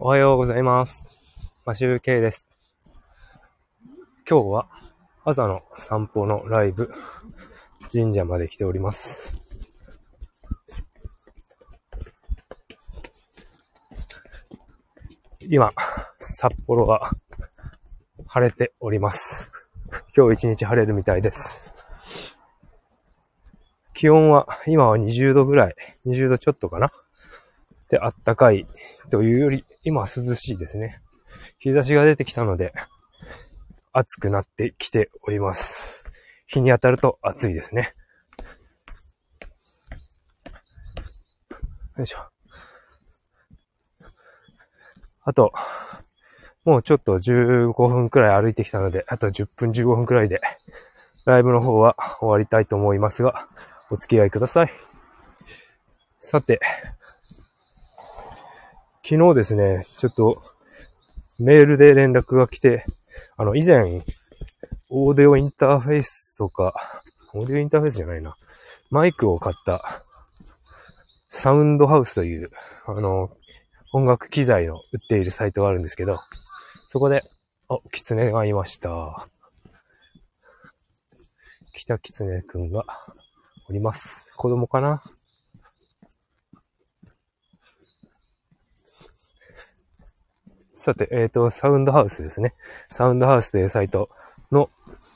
おはようございます。マシューケイです。今日は朝の散歩のライブ、神社まで来ております。今、札幌は晴れております。今日一日晴れるみたいです。気温は、今は20度ぐらい、20度ちょっとかなで、あったかいというより、今は涼しいですね。日差しが出てきたので、暑くなってきております。日に当たると暑いですね。よいしょ。あと、もうちょっと15分くらい歩いてきたので、あと10分15分くらいで、ライブの方は終わりたいと思いますが、お付き合いください。さて、昨日ですね、ちょっとメールで連絡が来て、あの、以前、オーディオインターフェースとか、オーディオインターフェースじゃないな、マイクを買った、サウンドハウスという、あの、音楽機材の売っているサイトがあるんですけど、そこで、あ、キツネがいました。北キツネくんがおります。子供かな？さて、えっ、と、サウンドハウスですね。サウンドハウスというサイトの、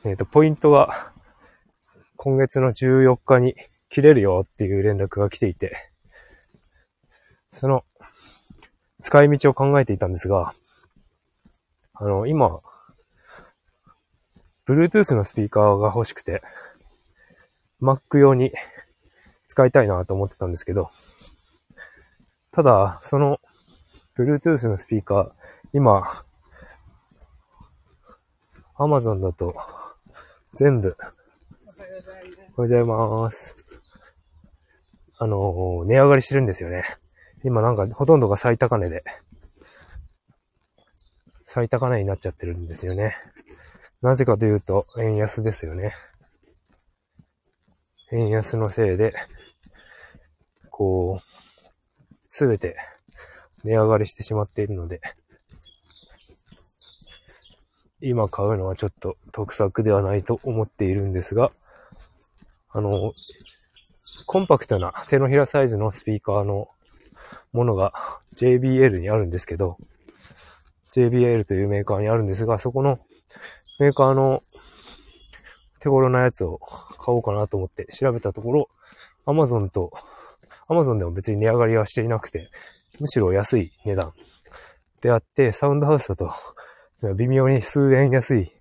えっ、と、ポイントが、今月の14日に切れるよっていう連絡が来ていて、その、使い道を考えていたんですが、あの、今、Bluetooth のスピーカーが欲しくて、Mac 用に使いたいなと思ってたんですけど、ただ、その、Bluetooth のスピーカー、今、Amazon だと、全部、おはようございます。あの、値上がりしてるんですよね。今なんかほとんどが最高値で、最高値になっちゃってるんですよね。なぜかというと、円安ですよね。円安のせいで、こう、すべて値上がりしてしまっているので、今買うのはちょっと得策ではないと思っているんですが、あの、コンパクトな手のひらサイズのスピーカーのものが JBL にあるんですけど、JBL というメーカーにあるんですが、そこのメーカーの手頃なやつを買おうかなと思って調べたところ、Amazon と、Amazon でも別に値上がりはしていなくて、むしろ安い値段であって、サウンドハウスだと微妙に数円安い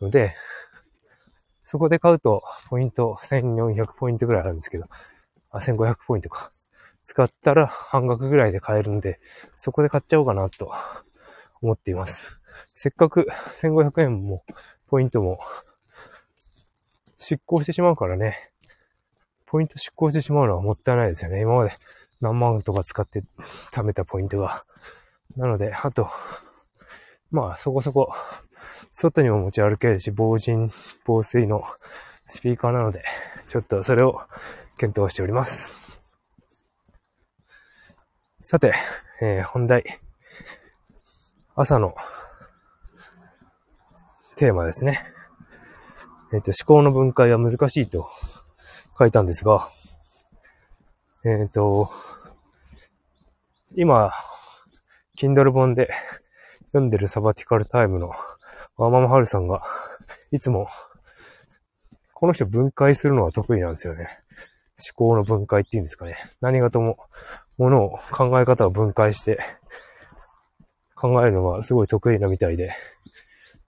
ので、そこで買うと、ポイント1400ポイントぐらいあるんですけど、あ、1500ポイントか。使ったら半額ぐらいで買えるんで、そこで買っちゃおうかなと思っています。せっかく1500円もポイントも執行してしまうからね、ポイント執行してしまうのはもったいないですよね。今まで何万とか使って貯めたポイントが。なので、あと、まあそこそこ、外にも持ち歩けるし、防塵、防水のスピーカーなので、ちょっとそれを検討しております。さて、えー本題。朝のテーマですね。えっ、と、思考の分解は難しいと書いたんですが、えっ、と、今、Kindle 本で読んでるサバティカルタイムのワーママハルさんが、いつも、この人分解するのは得意なんですよね。思考の分解っていうんですかね。何事も、ものを、考え方を分解して、考えるのがすごい得意なみたいで、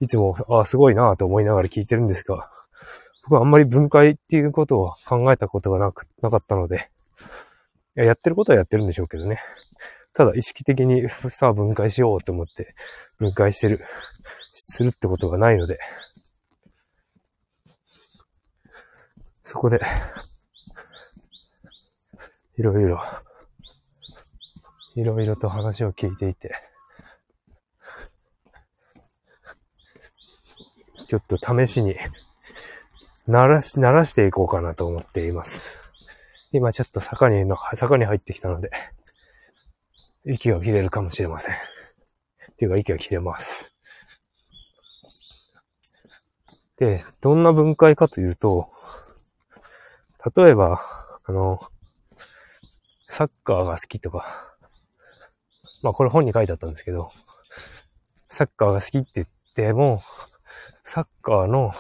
いつも、ああ、すごいなぁと思いながら聞いてるんですが、僕はあんまり分解っていうことを考えたことがなく、なかったので、やってることはやってるんでしょうけどね。ただ意識的に さあ分解しようと思って分解してる、するってことがないので、そこで、いろいろ、いろいろと話を聞いていて、ちょっと試しに、鳴らし、鳴らしていこうかなと思っています。今ちょっと坂に、坂に入ってきたので、息が切れるかもしれません。っていうか、息が切れます。で、どんな分解かというと、例えば、あの、サッカーが好きとか、まあこれ本に書いてあったんですけど、サッカーが好きって言っても、サッカーの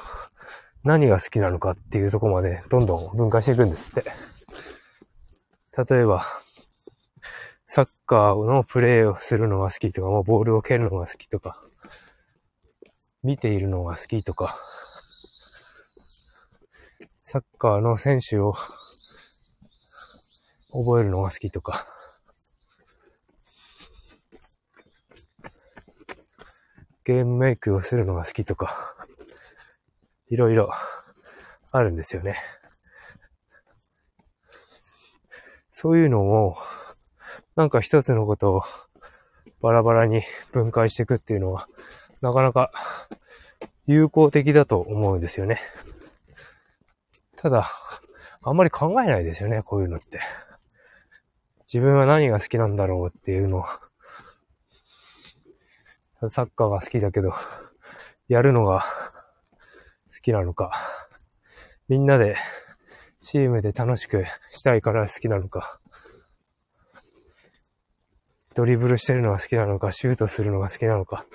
何が好きなのかっていうとこまでどんどん分解していくんですって。例えば、サッカーのプレーをするのが好きとか、もうボールを蹴るのが好きとか、見ているのが好きとか、サッカーの選手を覚えるのが好きとか、ゲームメイクをするのが好きとか、いろいろあるんですよね。そういうのを、なんか一つのことをバラバラに分解していくっていうのは、なかなか有効的だと思うんですよね。ただ、あんまり考えないですよね、こういうのって。自分は何が好きなんだろうっていうのを、サッカーが好きだけど、やるのが好きなのか、みんなでチームで楽しくしたいから好きなのか、ドリブルしてるのが好きなのか、シュートするのが好きなのか、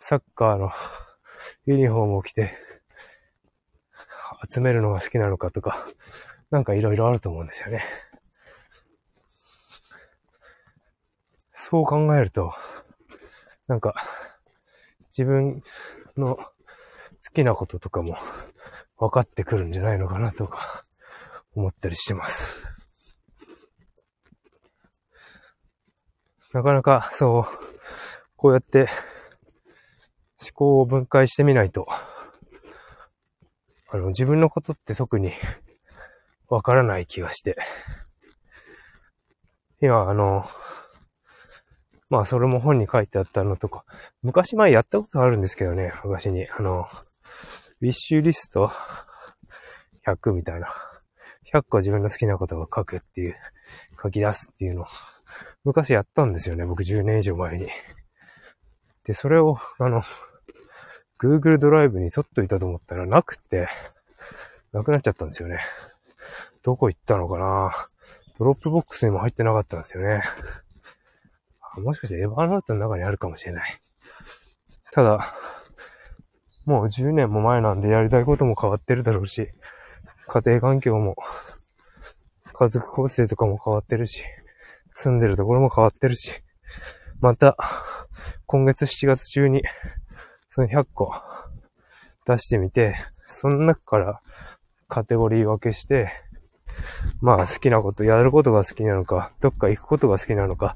サッカーのユニフォームを着て集めるのが好きなのかとか、なんかいろいろあると思うんですよね。そう考えると、なんか、自分の好きなこととかも分かってくるんじゃないのかなとか思ったりしてます。なかなかそう、こうやって思考を分解してみないとあの、自分のことって特にわからない気がして。今、あの、まあ、それも本に書いてあったのとか、昔前やったことあるんですけどね、昔に。あの、ウィッシュリスト？100みたいな。100個自分の好きなことを書くっていう、書き出すっていうのを、昔やったんですよね、僕10年以上前に。で、それを、あの、Google ドライブに取っといたと思ったらなくて、なくなっちゃったんですよね。どこ行ったのかな？ Dropbox にも入ってなかったんですよね。もしかして Evernote の中にあるかもしれない。ただ、もう10年も前なんでやりたいことも変わってるだろうし、家庭環境も、家族構成とかも変わってるし、住んでるところも変わってるし、また、今月7月中にその100個出してみて、その中からカテゴリー分けして、まあ好きなこと、やることが好きなのか、どっか行くことが好きなのか、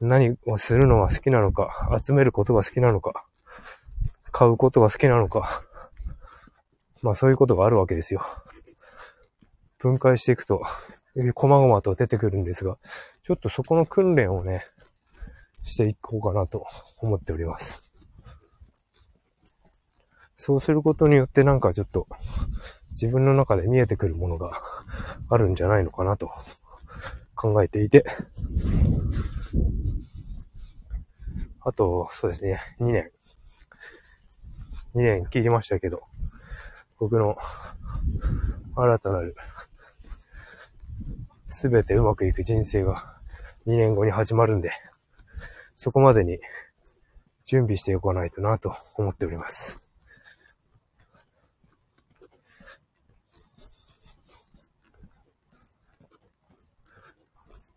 何をするのが好きなのか、集めることが好きなのか、買うことが好きなのか、まあそういうことがあるわけですよ。分解していくと、細々と出てくるんですが、ちょっとそこの訓練をね、していこうかなと思っております。そうすることによってなんかちょっと自分の中で見えてくるものがあるんじゃないのかなと考えていて、あと、そうですね、2年。2年切りましたけど、僕の新たなる、すべてうまくいく人生が2年後に始まるんで、そこまでに準備しておかないとなと思っております。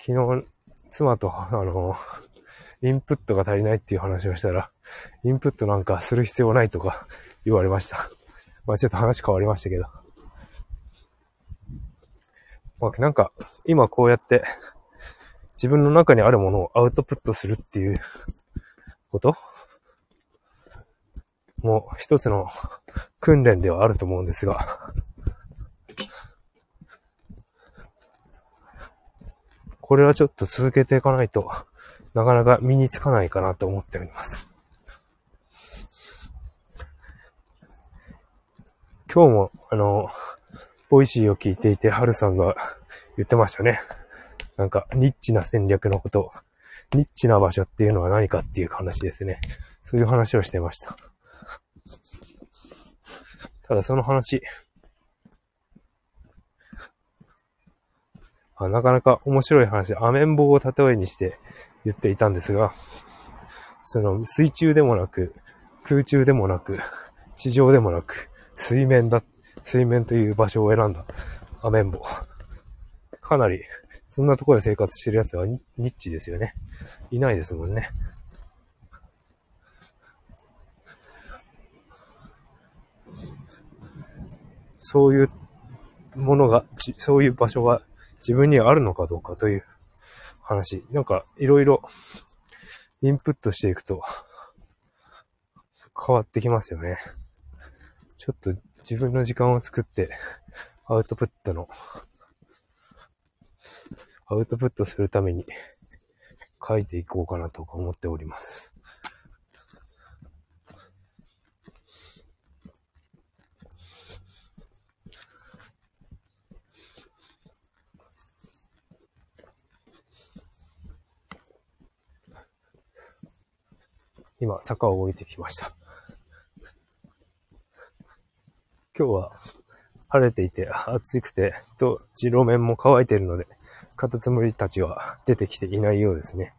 昨日、妻と、あの、インプットが足りないっていう話をしたら、インプットなんかする必要ないとか言われました。まあちょっと話変わりましたけど。まあなんか、今こうやって自分の中にあるものをアウトプットするっていうこと？もう一つの訓練ではあると思うんですが、これはちょっと続けていかないとなかなか身につかないかなと思っております。今日も、あの、 Voicy を聞いていて、ハルさんが言ってましたね。なんか、ニッチな戦略のこと、ニッチな場所っていうのは何かっていう話ですね。そういう話をしてました。ただその話、あなかなか面白い話、アメンボを例えにして言っていたんですが、その水中でもなく、空中でもなく、地上でもなく、水面だっ、水面という場所を選んだアメンボ。かなり、そんなところで生活してる奴はニッチですよね。いないですもんね。そういうものが、そういう場所が自分にはあるのかどうかという話。なんか、いろいろインプットしていくと変わってきますよね。ちょっと自分の時間を作ってアウトプットの、アウトプットするために書いていこうかなとか思っております。今、坂を降りてきました。今日は晴れていて暑くて、と、地路面も乾いているので、カタツムリたちは出てきていないようですね。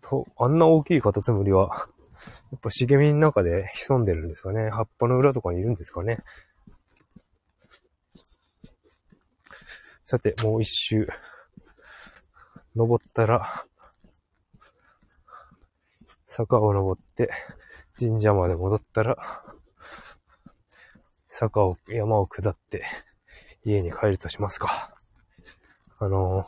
と、あんな大きいカタツムリは、やっぱ茂みの中で潜んでるんですかね。葉っぱの裏とかにいるんですかね。さて、もう一周、登ったら、坂を登って、神社まで戻ったら、坂を、山を下って、家に帰るとしますか。あのー、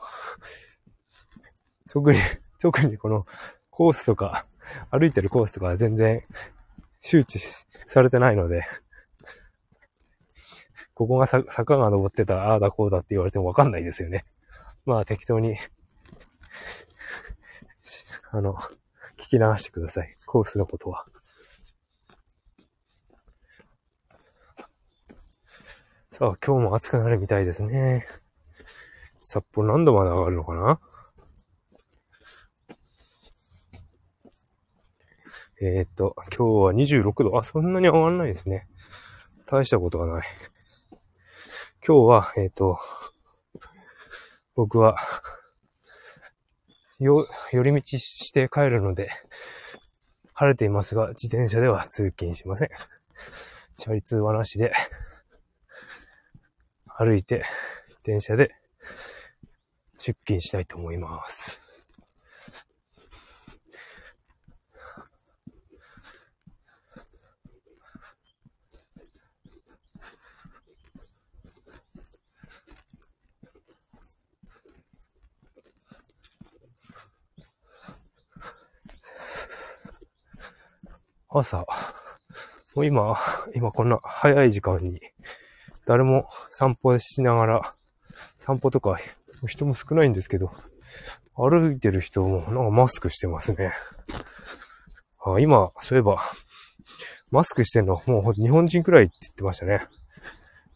特に、特にこのコースとか、歩いてるコースとかは全然周知されてないので、ここが坂が登ってたら、ああだこうだって言われてもわかんないですよね。まあ適当にあの、聞き流してください。コースのことは。あ、今日も暑くなるみたいですね。札幌何度まで上がるのかな？えー、っと、今日は26度。あ、そんなに上がらないですね。大したことがない。今日は、えー、っと、僕は、よ、寄り道して帰るので、晴れていますが、自転車では通勤しません。チャリ通はなしで、歩いて、電車で出勤したいと思います。朝、もう今、今こんな早い時間に誰も散歩しながら、散歩とか人も少ないんですけど、歩いてる人もなんかマスクしてますね。あ今、そういえば、マスクしてんのもう日本人くらいって言ってましたね。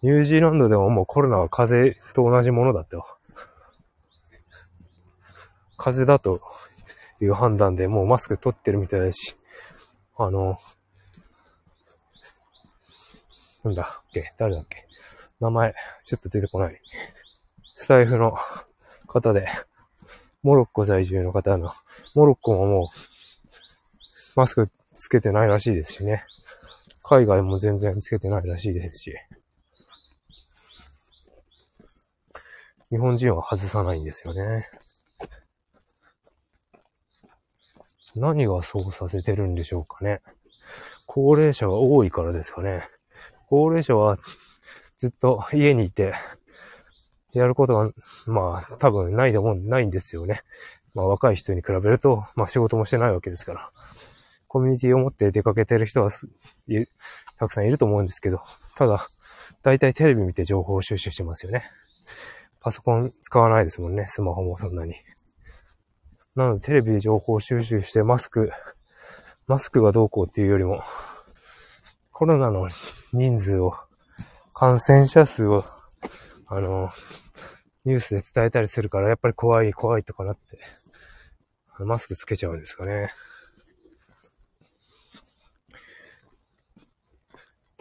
ニュージーランドでももうコロナは風邪と同じものだと。風邪だという判断でもうマスク取ってるみたいだし、あの、なんだっけ誰だっけ名前、ちょっと出てこない。スタイフの方で、モロッコ在住の方の、モロッコももう、マスクつけてないらしいですしね。海外も全然つけてないらしいですし。日本人は外さないんですよね。何がそうさせてるんでしょうかね。高齢者が多いからですかね。高齢者はずっと家にいて、やることが、まあ、多分ないと思う、ないんですよね。まあ、若い人に比べると、まあ、仕事もしてないわけですから。コミュニティを持って出かけてる人は、たくさんいると思うんですけど、ただ、大体テレビ見て情報収集してますよね。パソコン使わないですもんね、スマホもそんなに。なので、テレビで情報収集してマスク、マスクがどうこうっていうよりも、コロナの人数を、感染者数を、あの、ニュースで伝えたりするから、やっぱり怖い怖いとかなって、マスクつけちゃうんですかね。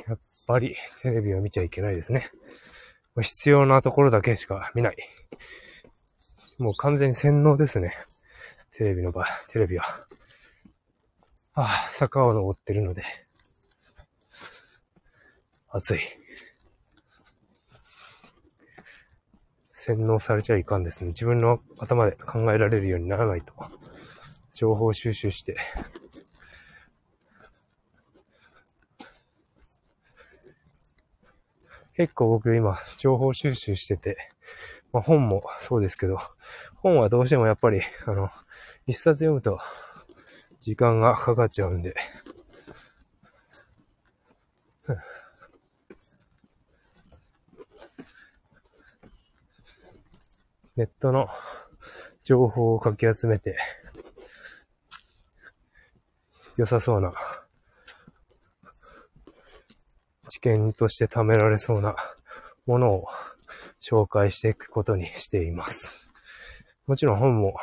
やっぱりテレビは見ちゃいけないですね。必要なところだけしか見ない。もう完全に洗脳ですね。テレビの場、テレビは。ああ、坂を登ってるので、暑い。洗脳されちゃいかんですね。自分の頭で考えられるようにならないと。情報収集して。結構僕今、情報収集してて、まあ、本もそうですけど、本はどうしてもやっぱり、あの、一冊読むと時間がかかっちゃうんで、ネットの情報をかき集めて、良さそうな、知見として貯められそうなものを紹介していくことにしています。もちろん本も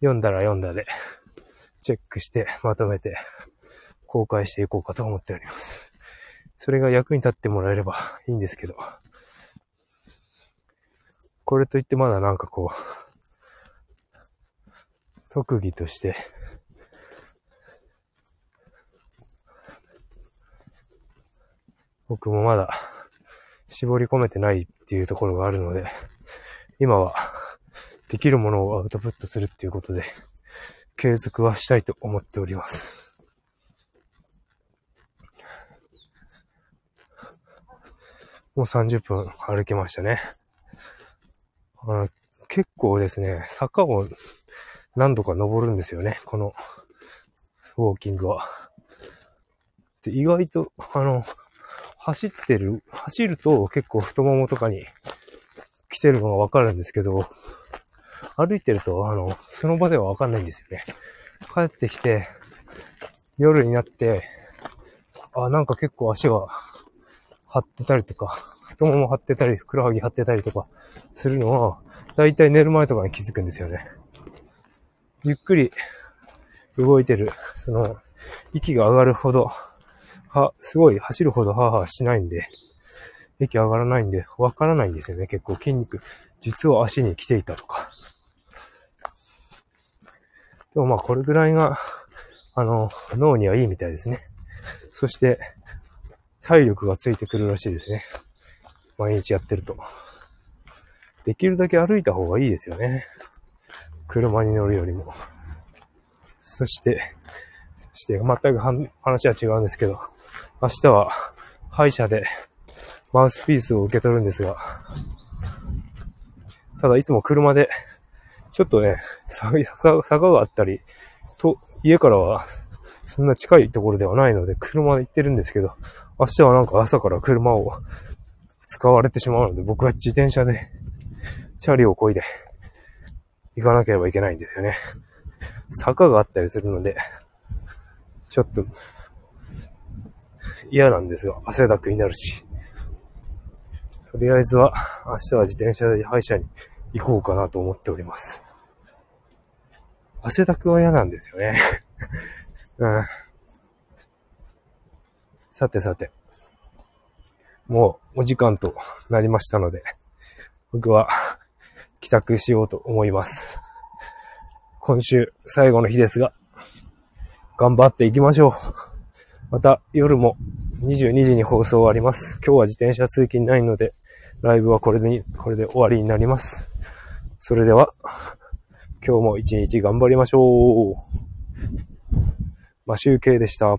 読んだら読んだで、チェックしてまとめて公開していこうかと思っております。それが役に立ってもらえればいいんですけど、これといってまだなんかこう、特技として、僕もまだ絞り込めてないっていうところがあるので、今はできるものをアウトプットするっていうことで、継続はしたいと思っております。もう30分歩けましたね。あ結構ですね、坂を何度か登るんですよね、このウォーキングは。で意外と、あの、走ってる、走ると結構太ももとかに来てるのがわかるんですけど、歩いてると、あの、その場ではわかんないんですよね。帰ってきて、夜になって、あ、なんか結構足が張ってたりとか、太もも張ってたり、ふくらはぎ張ってたりとかするのは、だいたい寝る前とかに気づくんですよね。ゆっくり動いてる、その、息が上がるほど、は、すごい走るほどハーハーしないんで、息上がらないんで、わからないんですよね。結構筋肉、実は足に来ていたとか。でもまあこれぐらいが、あの、脳にはいいみたいですね。そして、体力がついてくるらしいですね。毎日やってると。できるだけ歩いた方がいいですよね。車に乗るよりも。そして、そして全く話は違うんですけど、明日は歯医者でマウスピースを受け取るんですが、ただいつも車で、ちょっとね、坂があったり、と、家からはそんな近いところではないので、車で行ってるんですけど、明日はなんか朝から車を使われてしまうので、僕は自転車で、チャリを漕いで、行かなければいけないんですよね。坂があったりするので、ちょっと、嫌なんですが、汗だくになるし。とりあえずは、明日は自転車で歯医者に行こうかなと思っております。汗だくは嫌なんですよね。うん。さてさて。もうお時間となりましたので、僕は 帰宅しようと思います。今週最後の日ですが、頑張っていきましょう。また夜も22時に放送あります。今日は自転車通勤ないので、ライブはこれで、これで終わりになります。それでは、今日も一日頑張りましょう。マシュウケイでした。